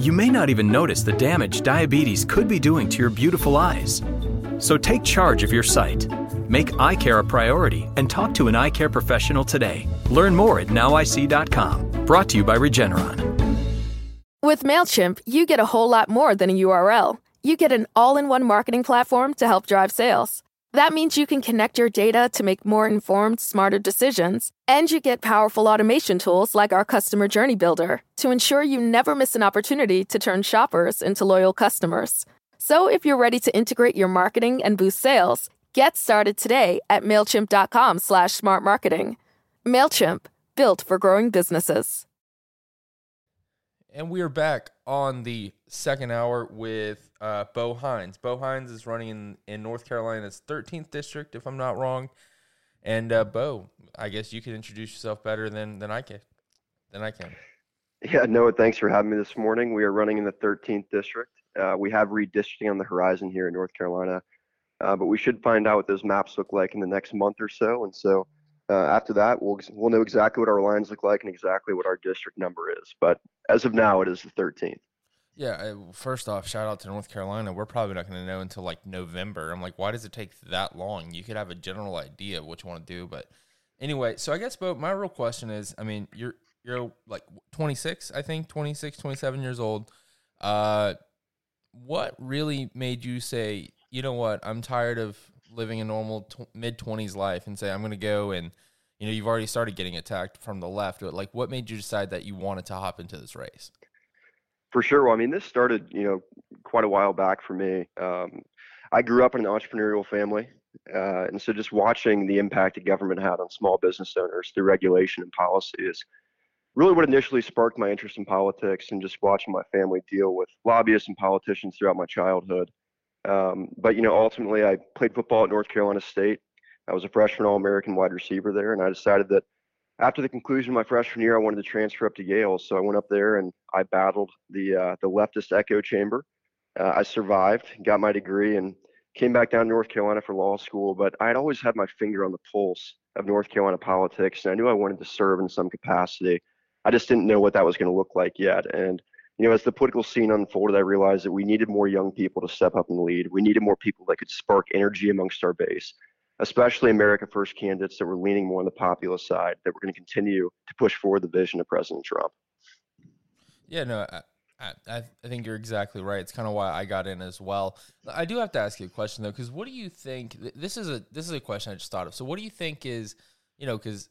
You may not even notice the damage diabetes could be doing to your beautiful eyes. So take charge of your sight. Make eye care a priority and talk to an eye care professional today. Learn more at nowic.com. Brought to you by Regeneron. With MailChimp, you get a whole lot more than a URL. You get an all in one marketing platform to help drive sales. That means you can connect your data to make more informed, smarter decisions. And you get powerful automation tools like our Customer Journey Builder to ensure you never miss an opportunity to turn shoppers into loyal customers. So if you're ready to integrate your marketing and boost sales, get started today at MailChimp.com slash smart marketing. MailChimp, built for growing businesses. And we are back on the second hour with uh, Bo Hines. Bo Hines is running in, in North Carolina's 13th district, if I'm not wrong. And uh, Bo, I guess you can introduce yourself better than, than I can. Than I can. Yeah, Noah, thanks for having me this morning. We are running in the 13th district. Uh, we have redistricting on the horizon here in North Carolina, uh, but we should find out what those maps look like in the next month or so. And so uh, after that, we'll we'll know exactly what our lines look like and exactly what our district number is. But as of now, it is the 13th. Yeah, first off, shout out to North Carolina. We're probably not going to know until like November. I'm like, why does it take that long? You could have a general idea of what you want to do, but anyway. So I guess, Bo, my real question is, I mean, you're you're like 26, I think, 26, 27 years old. Uh, what really made you say, you know what, I'm tired of living a normal t- mid 20s life and say I'm going to go and you know you've already started getting attacked from the left like what made you decide that you wanted to hop into this race? For sure. Well i mean this started you know quite a while back for me. Um, i grew up in an entrepreneurial family uh, and so just watching the impact that government had on small business owners through regulation and policy is really what initially sparked my interest in politics and just watching my family deal with lobbyists and politicians throughout my childhood. Um, but you know, ultimately, I played football at North Carolina State. I was a freshman All-American wide receiver there, and I decided that after the conclusion of my freshman year, I wanted to transfer up to Yale. So I went up there and I battled the uh, the leftist echo chamber. Uh, I survived, got my degree, and came back down to North Carolina for law school. But I had always had my finger on the pulse of North Carolina politics, and I knew I wanted to serve in some capacity. I just didn't know what that was going to look like yet, and you know, as the political scene unfolded, I realized that we needed more young people to step up and lead. We needed more people that could spark energy amongst our base, especially America First candidates that were leaning more on the populist side, that were going to continue to push forward the vision of President Trump. Yeah, no, I, I, I think you're exactly right. It's kind of why I got in as well. I do have to ask you a question though, because what do you think? This is a this is a question I just thought of. So, what do you think is, you know, because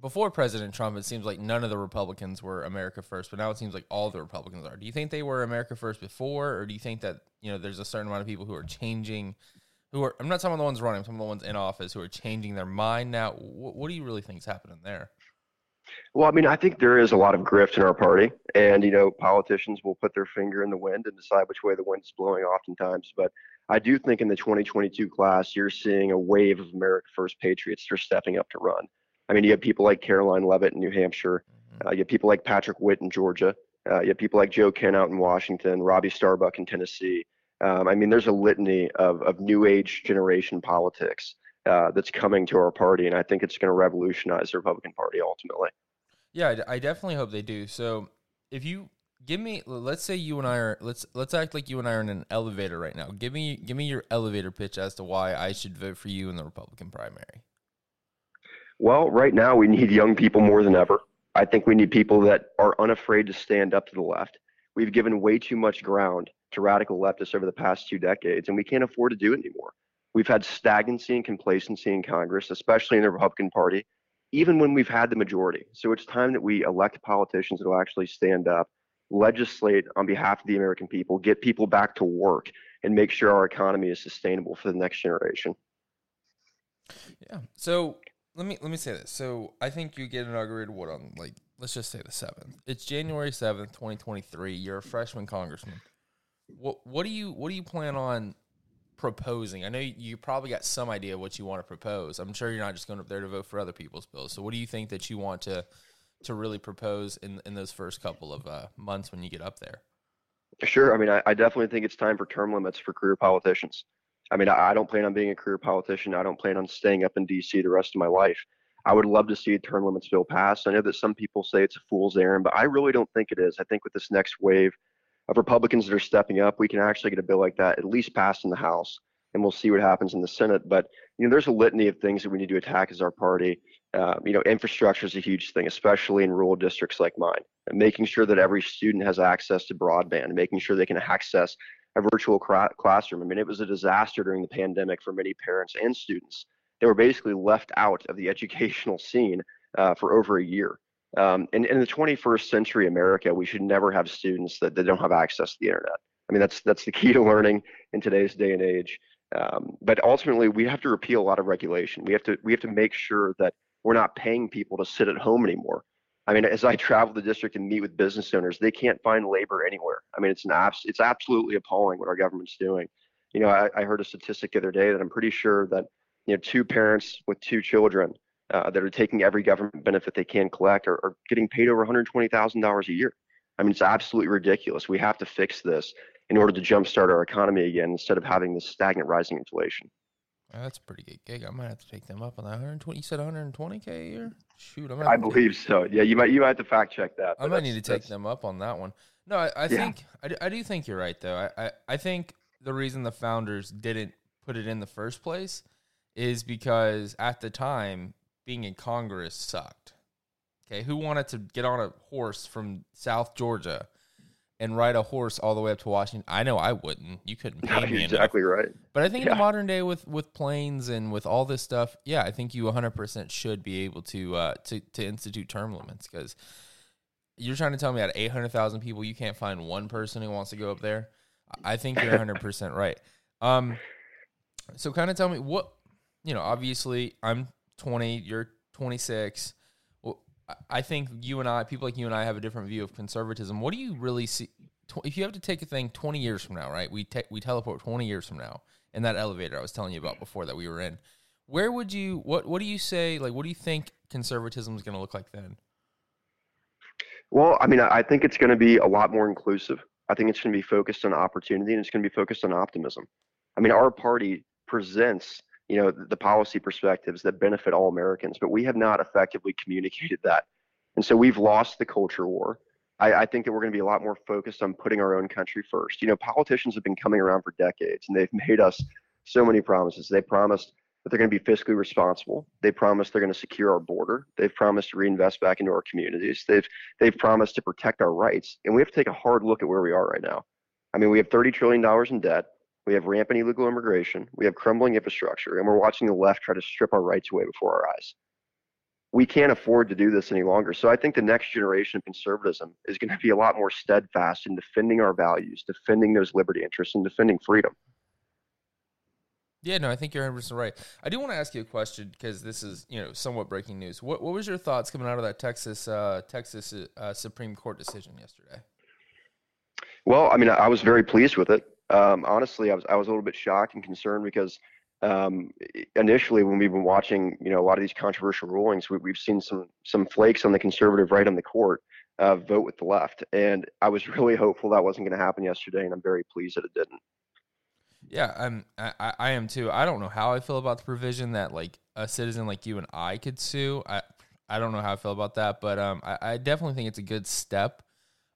before President Trump, it seems like none of the Republicans were America first, but now it seems like all the Republicans are. Do you think they were America first before, or do you think that you know there's a certain amount of people who are changing? Who are I'm not talking about the ones running, I'm talking about the ones in office who are changing their mind now. What, what do you really think is happening there? Well, I mean, I think there is a lot of grift in our party, and you know, politicians will put their finger in the wind and decide which way the wind's blowing, oftentimes. But I do think in the 2022 class, you're seeing a wave of America First patriots that are stepping up to run. I mean, you have people like Karoline Leavitt in New Hampshire. Mm-hmm. Uh, you have people like Patrick Witt in Georgia. Uh, you have people like Joe Kent out in Washington, Robbie Starbuck in Tennessee. Um, I mean, there's a litany of, of new age generation politics uh, that's coming to our party, and I think it's going to revolutionize the Republican Party ultimately. Yeah, I definitely hope they do. So, if you give me, let's say you and I are, let's let's act like you and I are in an elevator right now. Give me give me your elevator pitch as to why I should vote for you in the Republican primary. Well, right now we need young people more than ever. I think we need people that are unafraid to stand up to the left. We've given way too much ground to radical leftists over the past two decades, and we can't afford to do it anymore. We've had stagnancy and complacency in Congress, especially in the Republican Party, even when we've had the majority. So it's time that we elect politicians that will actually stand up, legislate on behalf of the American people, get people back to work, and make sure our economy is sustainable for the next generation. Yeah. So let me let me say this. So I think you get inaugurated what on like let's just say the seventh. It's January seventh, twenty twenty three. You're a freshman congressman. What what do you what do you plan on proposing? I know you, probably got some idea what you want to propose. I'm sure you're not just going up there to vote for other people's bills. So what do you think that you want to to really propose in in those first couple of uh, months when you get up there? Sure. I mean, I, I definitely think it's time for term limits for career politicians. I mean, I, don't plan on being a career politician. I don't plan on staying up in D.C. the rest of my life. I would love to see a term limits bill pass. I know that some people say it's a fool's errand, but I really don't think it is. I think with this next wave of Republicans that are stepping up, we can actually get a bill like that at least passed in the House, and we'll see what happens in the Senate. But you know, there's a litany of things that we need to attack as our party. Uh, you know, infrastructure is a huge thing, especially in rural districts like mine. And making sure that every student has access to broadband, making sure they can access a virtual cra- classroom. I mean, it was a disaster during the pandemic for many parents and students. They were basically left out of the educational scene uh, for over a year. Um, and in the 21st century America, we should never have students that, that don't have access to the internet. I mean, that's that's the key to learning in today's day and age. Um, but ultimately, we have to repeal a lot of regulation. We have to we have to make sure that we're not paying people to sit at home anymore. I mean, as I travel the district and meet with business owners, they can't find labor anywhere. I mean, it's an abs- it's absolutely appalling what our government's doing. You know, I, I heard a statistic the other day that I'm pretty sure that you know two parents with two children uh, that are taking every government benefit they can collect are, are getting paid over $120,000 a year. I mean, it's absolutely ridiculous. We have to fix this in order to jumpstart our economy again instead of having this stagnant rising inflation. that's a pretty good gig. I might have to take them up on that. 120. You said 120k a year. Shoot, I, I believe so. Yeah, you might you might have to fact check that. I might need to take them up on that one. No, I, I yeah. think I, I do think you're right though. I, I I think the reason the founders didn't put it in the first place is because at the time being in Congress sucked. Okay, who wanted to get on a horse from South Georgia and ride a horse all the way up to Washington? I know I wouldn't. You couldn't pay me exactly enough. right. But I think yeah. in the modern day with with planes and with all this stuff, yeah, I think you 100% should be able to uh, to to institute term limits because you're trying to tell me out of 800,000 people you can't find one person who wants to go up there. I think you're 100% right. Um so kind of tell me what you know, obviously I'm 20, you're 26. Well, I think you and I, people like you and I, have a different view of conservatism. What do you really see? If you have to take a thing 20 years from now, right? We te- we teleport 20 years from now in that elevator I was telling you about before that we were in. Where would you what what do you say like what do you think conservatism is going to look like then? Well, I mean, I think it's going to be a lot more inclusive. I think it's going to be focused on opportunity and it's going to be focused on optimism. I mean, our party presents you know the policy perspectives that benefit all Americans, but we have not effectively communicated that, and so we've lost the culture war. I, I think that we're going to be a lot more focused on putting our own country first. You know, politicians have been coming around for decades, and they've made us so many promises. They promised that they're going to be fiscally responsible. They promised they're going to secure our border. They've promised to reinvest back into our communities. They've they've promised to protect our rights, and we have to take a hard look at where we are right now. I mean, we have 30 trillion dollars in debt. We have rampant illegal immigration. We have crumbling infrastructure, and we're watching the left try to strip our rights away before our eyes. We can't afford to do this any longer. So I think the next generation of conservatism is going to be a lot more steadfast in defending our values, defending those liberty interests, and defending freedom. Yeah, no, I think you're 100 percent right. I do want to ask you a question because this is, you know, somewhat breaking news. What What was your thoughts coming out of that Texas uh, Texas uh, Supreme Court decision yesterday? Well, I mean, I was very pleased with it um, honestly, I was I was a little bit shocked and concerned because um, initially when we've been watching, you know, a lot of these controversial rulings, we, have seen some some flakes on the conservative right on the court uh, vote with the left, and I was really hopeful that wasn't going to happen yesterday, and I'm very pleased that it didn't. Yeah, I'm. I, I am too. I don't know how I feel about the provision that like a citizen like you and I could sue. I I don't know how I feel about that, but um, I, I definitely think it's a good step.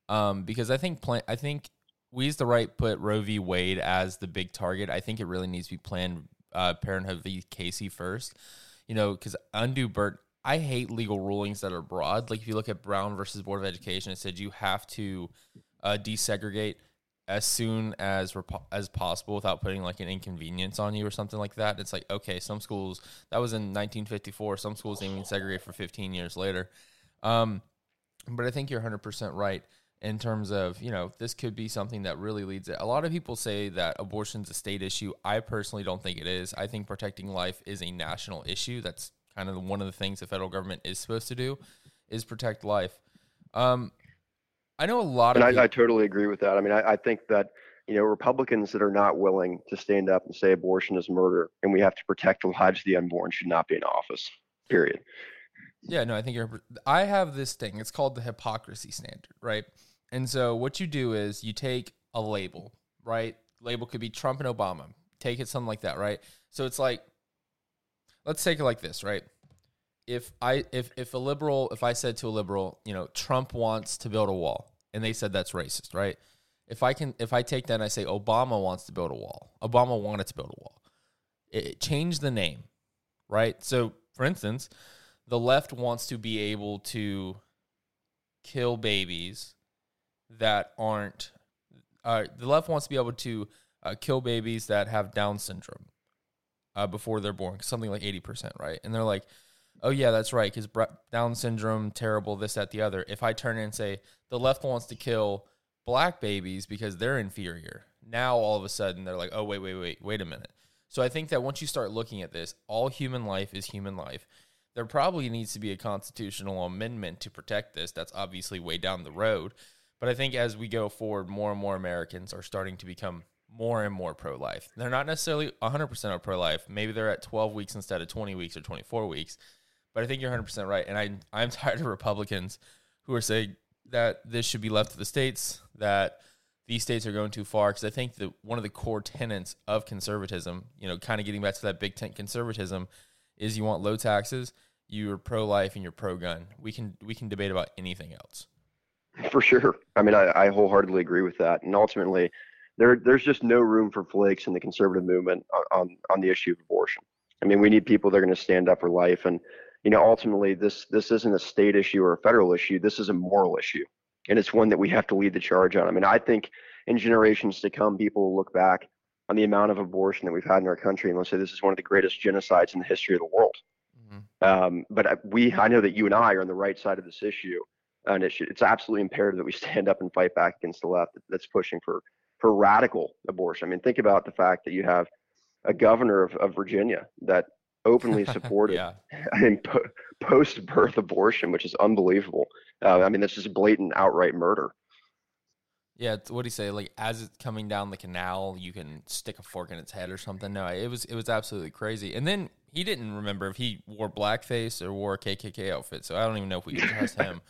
Um, because I think plan, I think we used the right put Roe v. Wade as the big target. I think it really needs to be Planned uh, Parenthood v. Casey first. You know, because undue burden. I hate legal rulings that are broad. Like if you look at Brown versus Board of Education, it said you have to uh, desegregate as soon as as possible without putting like an inconvenience on you or something like that. It's like okay, some schools that was in 1954. Some schools didn't even segregate for 15 years later. Um, but I think you're 100 percent right in terms of you know this could be something that really leads it. A lot of people say that abortion's a state issue. I personally don't think it is. I think protecting life is a national issue. That's kind of one of the things the federal government is supposed to do is protect life. Um, I know a lot of. And I, I, totally agree with that. I mean, I, I think that you know Republicans that are not willing to stand up and say abortion is murder and we have to protect the lives of the unborn should not be in office. Period. Yeah, no, I think you're. I have this thing. It's called the hypocrisy standard, right? And so what you do is you take a label, right? Label could be Trump and Obama. Take it something like that, right? So it's like let's take it like this, right? If I if if a liberal, if I said to a liberal, you know, Trump wants to build a wall and they said that's racist, right? if I can, if I take that and I say Obama wants to build a wall, Obama wanted to build a wall, it, it changed the name, right? So, for instance, the left wants to be able to kill babies that aren't. Uh, the left wants to be able to uh, kill babies that have Down syndrome uh, before they're born, something like eighty percent, right? And they're like, "Oh yeah, that's right, because Down syndrome, terrible, this, that, the other." If I turn and say the left wants to kill black babies because they're inferior, now all of a sudden they're like, "Oh wait, wait, wait, wait a minute." So I think that once you start looking at this, all human life is human life. There probably needs to be a constitutional amendment to protect this. That's obviously way down the road. But I think as we go forward, more and more Americans are starting to become more and more pro life. They're not necessarily 100% of pro life. Maybe they're at 12 weeks instead of 20 weeks or 24 weeks. But I think you're 100% right. And I, I'm tired of Republicans who are saying that this should be left to the states, that these states are going too far. Because I think that one of the core tenets of conservatism, you know, kind of getting back to that big tent conservatism, is you want low taxes, you're pro life, and you're pro gun. We can we can debate about anything else. For sure. I mean, I, I wholeheartedly agree with that. And ultimately, there there's just no room for flakes in the conservative movement on, on, on the issue of abortion. I mean, we need people that are going to stand up for life. And, you know, ultimately, this this isn't a state issue or a federal issue. This is a moral issue. And it's one that we have to lead the charge on. I mean, I think in generations to come, people will look back on the amount of abortion that we've had in our country and they'll say this is one of the greatest genocides in the history of the world. Mm-hmm. Um, but we, I know that you and I are on the right side of this issue, and it should, it's absolutely imperative that we stand up and fight back against the left that's pushing for for radical abortion. I mean, think about the fact that you have a governor of, of Virginia that openly supported yeah. I mean, po- post-birth abortion, which is unbelievable. Uh, I mean, that's just blatant, outright murder. Yeah, what do you say? Like as it's coming down the canal, you can stick a fork in its head or something. No, it was it was absolutely crazy. And then he didn't remember if he wore blackface or wore a KKK outfit, so I don't even know if we can trust him.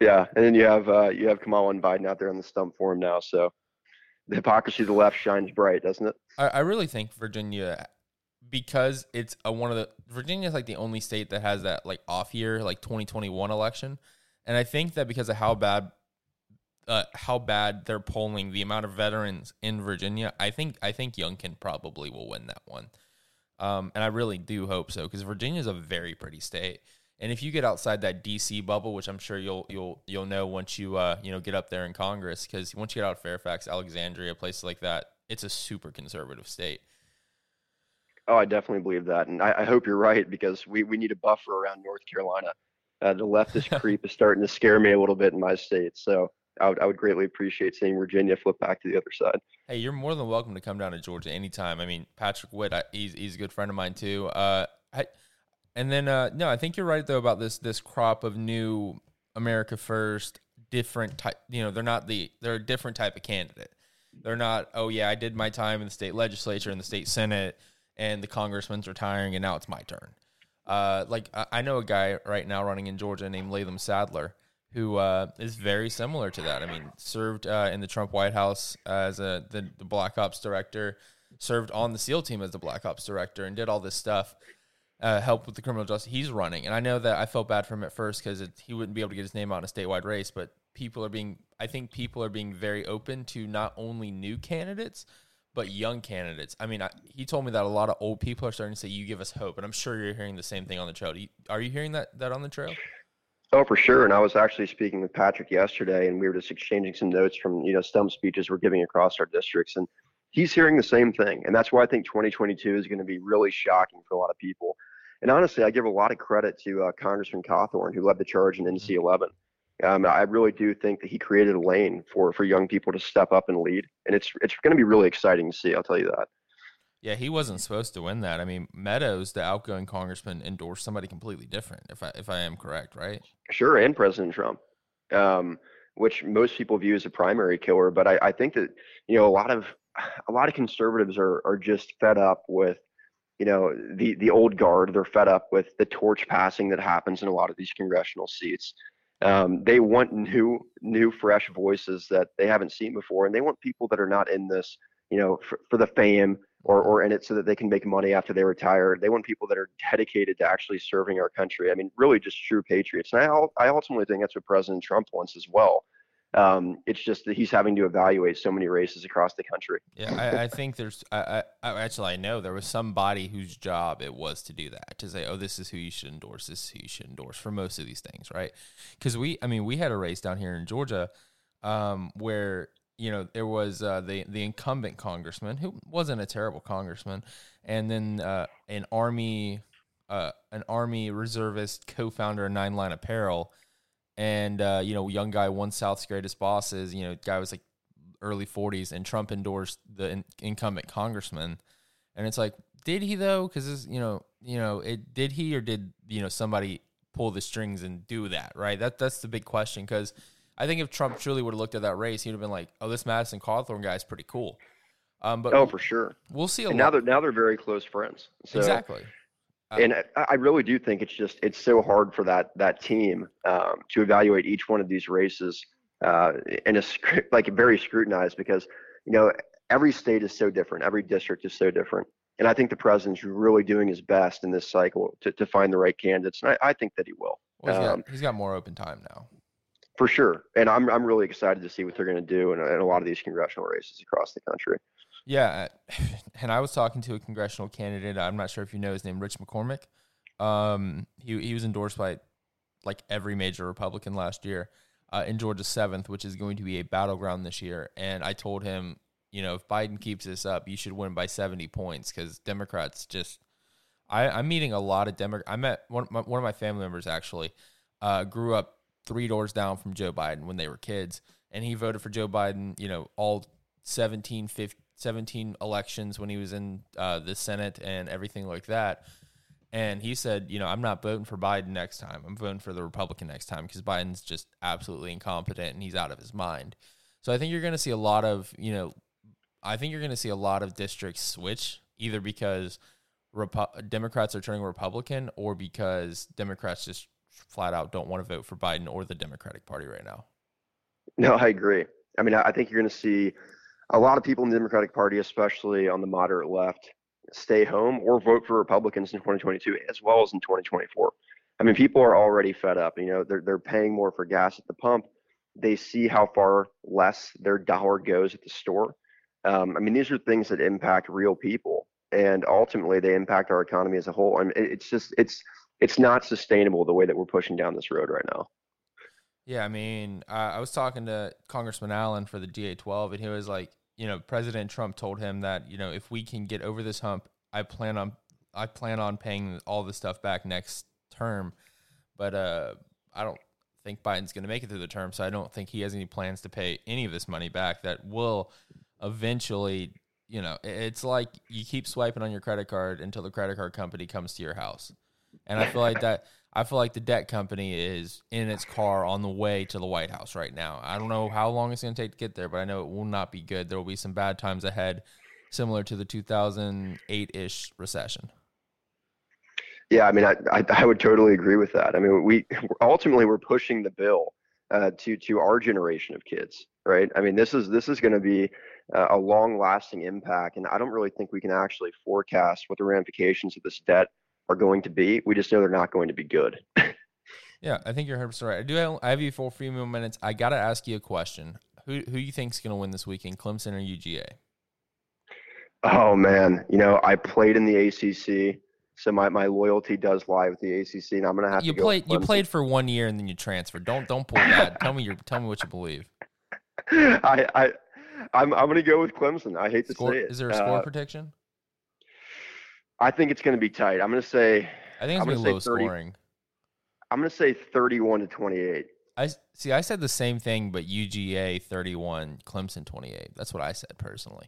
Yeah, and then you have uh, you have Kamala and Biden out there on the stump for him now. So the hypocrisy of the left shines bright, doesn't it? I, I really think Virginia, because it's a, one of the Virginia is like the only state that has that like off year, like 2021 election, and I think that because of how bad. Uh, how bad they're polling the amount of veterans in Virginia, I think I think Youngkin probably will win that one, um, and I really do hope so because Virginia is a very pretty state. And if you get outside that DC bubble, which I'm sure you'll you'll you'll know once you uh, you know get up there in Congress, because once you get out of Fairfax, Alexandria, places like that, it's a super conservative state. Oh, I definitely believe that, and I, I hope you're right because we, we need a buffer around North Carolina. Uh, the leftist creep is starting to scare me a little bit in my state, so I would I would greatly appreciate seeing Virginia flip back to the other side. Hey, you're more than welcome to come down to Georgia anytime. I mean, Patrick Witt, I, he's he's a good friend of mine too. Uh, I, and then uh, no, I think you're right though about this this crop of new America First different type. You know, they're not the they're a different type of candidate. They're not. Oh yeah, I did my time in the state legislature and the state senate, and the congressman's retiring, and now it's my turn. Uh, like I know a guy right now running in Georgia named Latham Saddler, who uh, is very similar to that. I mean, served uh, in the Trump White House as a the, the Black Ops director, served on the SEAL team as the Black Ops director, and did all this stuff uh, help with the criminal justice. He's running, and I know that I felt bad for him at first because he wouldn't be able to get his name out in a statewide race. But people are being, I think people are being very open to not only new candidates but young candidates. I mean, I, he told me that a lot of old people are starting to say, "You give us hope," and I'm sure you're hearing the same thing on the trail. You, are you hearing that that on the trail? Oh, for sure. And I was actually speaking with Patrick yesterday, and we were just exchanging some notes from you know stump speeches we're giving across our districts, and he's hearing the same thing. And that's why I think 2022 is going to be really shocking for a lot of people. And honestly, I give a lot of credit to uh, Congressman Cawthorn, who led the charge in NC 11. Um, I really do think that he created a lane for for young people to step up and lead, and it's it's going to be really exciting to see. I'll tell you that. Yeah, he wasn't supposed to win that. I mean, Meadows, the outgoing congressman, endorsed somebody completely different. If I if I am correct, right? Sure, and President Trump. Um, which most people view as a primary killer. But I, I think that you know a lot of a lot of conservatives are are just fed up with you know the the old guard. They're fed up with the torch passing that happens in a lot of these congressional seats. Um, they want new new fresh voices that they haven't seen before, and they want people that are not in this you know for, for the fame or, or in it so that they can make money after they retire. They want people that are dedicated to actually serving our country. I mean, really just true patriots. And I, I ultimately think that's what President Trump wants as well. Um, it's just that he's having to evaluate so many races across the country. Yeah, I, I think there's. I, I, actually I know there was somebody whose job it was to do that to say, oh, this is who you should endorse. This is who you should endorse for most of these things, right? Because we, I mean, we had a race down here in Georgia um, where you know there was uh, the the incumbent congressman who wasn't a terrible congressman, and then uh, an army uh, an army reservist co-founder of Nine Line Apparel and uh, you know, young guy won South's greatest bosses. You know, guy was like early 40s, and Trump endorsed the in- incumbent congressman. And it's like, did he though? Because you know, you know, it did he or did you know somebody pull the strings and do that? Right. That that's the big question. Because I think if Trump truly would have looked at that race, he'd have been like, oh, this Madison Cawthorn guy is pretty cool. Um, but oh, for sure. We'll see. and now they're now they're very close friends. So, exactly. Uh, and I, I, really do think it's just it's so hard for that that team um, to evaluate each one of these races uh, in a like very scrutinized because you know every state is so different, every district is so different, and I think the president's really doing his best in this cycle to, to find the right candidates, and I, I think that he will. Well, he's, um, got, he's got more open time now. For sure, and I'm I'm really excited to see what they're going to do in, in a lot of these congressional races across the country. Yeah, and I was talking to a congressional candidate. I'm not sure if you know his name, Rich McCormick. Um, he he was endorsed by like every major Republican last year uh, in Georgia seventh, which is going to be a battleground this year. And I told him, you know, if Biden keeps this up, you should win by 70 points because Democrats just. I, I'm meeting a lot of Democrats. I met one, my, one of my family members actually uh, grew up three doors down from Joe Biden when they were kids, and he voted for Joe Biden. You know, all 17, 15, 17 elections when he was in uh, the Senate and everything like that. And he said, you know, I'm not voting for Biden next time. I'm voting for the Republican next time because Biden's just absolutely incompetent and he's out of his mind. So I think you're going to see a lot of, you know, I think you're going to see a lot of districts switch either because Democrats are turning Republican or because Democrats just flat out don't want to vote for Biden or the Democratic Party right now. No, I agree. I mean, I think you're going to see a lot of people in the Democratic Party, especially on the moderate left, stay home or vote for Republicans in 2022 as well as in 2024. I mean, people are already fed up. You know, they're they're paying more for gas at the pump. They see how far less their dollar goes at the store. Um, I mean, these are things that impact real people, and ultimately they impact our economy as a whole. I mean, it's just it's it's not sustainable the way that we're pushing down this road right now. Yeah, I mean, uh, I was talking to Congressman Allen for the GA12, and he was like, you know, President Trump told him that you know if we can get over this hump, I plan on I plan on paying all the stuff back next term, but uh, I don't think Biden's going to make it through the term, so I don't think he has any plans to pay any of this money back. That will eventually, you know, it's like you keep swiping on your credit card until the credit card company comes to your house, and I feel like that I feel like the debt company is in its car on the way to the White House right now. I don't know how long it's going to take to get there, but I know it will not be good. There will be some bad times ahead, similar to the 2008 ish recession. Yeah, I mean, I, I, I would totally agree with that. I mean, we ultimately we're pushing the bill uh, to to our generation of kids, right? I mean, this is this is going to be uh, a long lasting impact, and I don't really think we can actually forecast what the ramifications of this debt are going to be. We just know they're not going to be good. yeah, I think you're 100 percent right. I do. Have, I have you for a few more minutes. I got to ask you a question. Who who you think's going to win this weekend, Clemson or UGA? Oh man, you know I played in the ACC, so my, my loyalty does lie with the ACC, and I'm gonna have you to. played you played for one year and then you transferred. Don't don't pull that. tell me your tell me what you believe. I I I'm I'm gonna go with Clemson. I hate to score, say it. Is there a score uh, prediction? I think it's going to be tight. I'm going to say. I think it's going to be low 30, scoring. I'm going to say 31 to 28. I see. I said the same thing, but UGA 31, Clemson 28. That's what I said personally.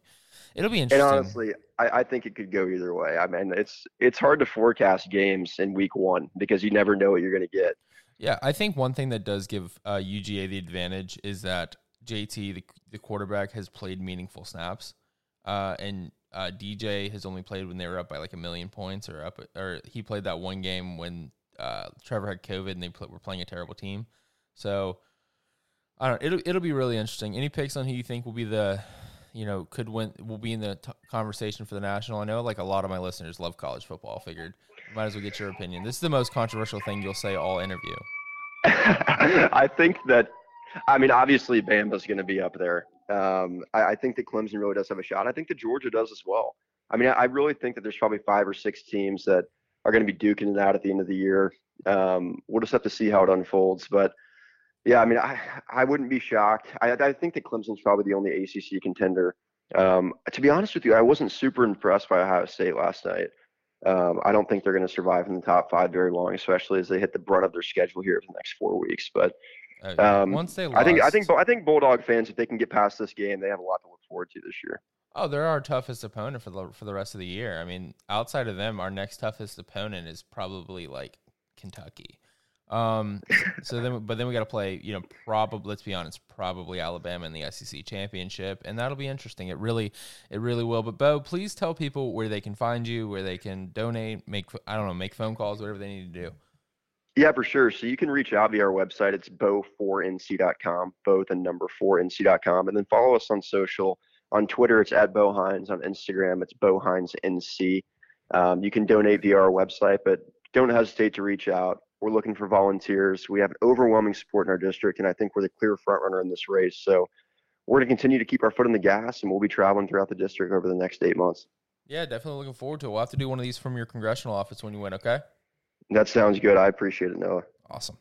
It'll be interesting. And honestly, I, I, think it could go either way. I mean, it's it's hard to forecast games in week one because you never know what you're going to get. Yeah, I think one thing that does give uh, UGA the advantage is that JT, the, the quarterback, has played meaningful snaps, uh, and uh, DJ has only played when they were up by like a million points, or up, or he played that one game when uh, Trevor had COVID and they put, were playing a terrible team. So I don't. It'll it'll be really interesting. Any picks on who you think will be the, you know, could win will be in the t- conversation for the national? I know like a lot of my listeners love college football. Figured might as well get your opinion. This is the most controversial thing you'll say all interview. I think that I mean, obviously, Bama's going to be up there. Um, I, I, think that Clemson really does have a shot. I think that Georgia does as well. I mean, I, I really think that there's probably five or six teams that are going to be duking it out at the end of the year. Um, we'll just have to see how it unfolds. But yeah, I mean, I, I wouldn't be shocked. I, I think that Clemson's probably the only ACC contender. Um, to be honest with you, I wasn't super impressed by Ohio State last night. Um, I don't think they're going to survive in the top five very long, especially as they hit the brunt of their schedule here for the next four weeks. But um, once they, lost, I think, I think, I think Bulldog fans, if they can get past this game, they have a lot to look forward to this year. Oh, they're our toughest opponent for the for the rest of the year. I mean, outside of them, our next toughest opponent is probably like Kentucky. Um, so then, but then we got to play, you know, probably, let's be honest, probably Alabama in the SEC championship. And that'll be interesting. It really, it really will. But Bo, please tell people where they can find you, where they can donate, make, I don't know, make phone calls, whatever they need to do. Yeah, for sure. So you can reach out via our website. It's bo4nc.com, both and number 4nc.com. And then follow us on social. On Twitter, it's at Bohines. On Instagram, it's BohinesNC. Um, you can donate via our website, but don't hesitate to reach out. We're looking for volunteers. We have overwhelming support in our district, and I think we're the clear front runner in this race. So we're going to continue to keep our foot on the gas, and we'll be traveling throughout the district over the next eight months. Yeah, definitely looking forward to it. We'll have to do one of these from your congressional office when you win, okay? That sounds good. I appreciate it, Noah. Awesome.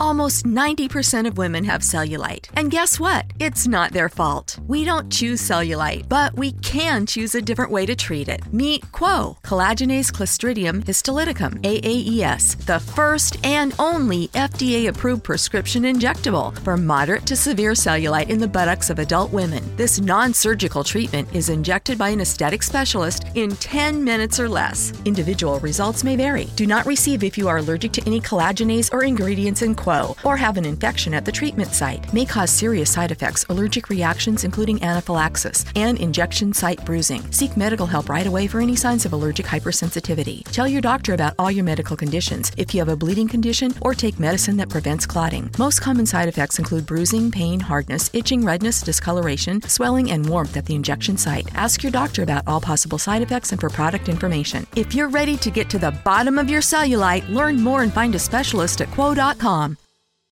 Almost 90% of women have cellulite. And guess what? It's not their fault. We don't choose cellulite, but we can choose a different way to treat it. Meet Qwo, collagenase clostridium histolyticum, AAES, the first and only FDA approved prescription injectable for moderate to severe cellulite in the buttocks of adult women. This non surgical treatment is injected by an aesthetic specialist in 10 minutes or less. Individual results may vary. Do not receive if you are allergic to any collagenase or ingredients in Qwo or have an infection at the treatment site. May cause serious side effects, allergic reactions, including anaphylaxis, and injection site bruising. Seek medical help right away for any signs of allergic hypersensitivity. Tell your doctor about all your medical conditions if you have a bleeding condition or take medicine that prevents clotting. Most common side effects include bruising, pain, hardness, itching, redness, discoloration, swelling, and warmth at the injection site. Ask your doctor about all possible side effects and for product information. If you're ready to get to the bottom of your cellulite, learn more and find a specialist at qwo.com.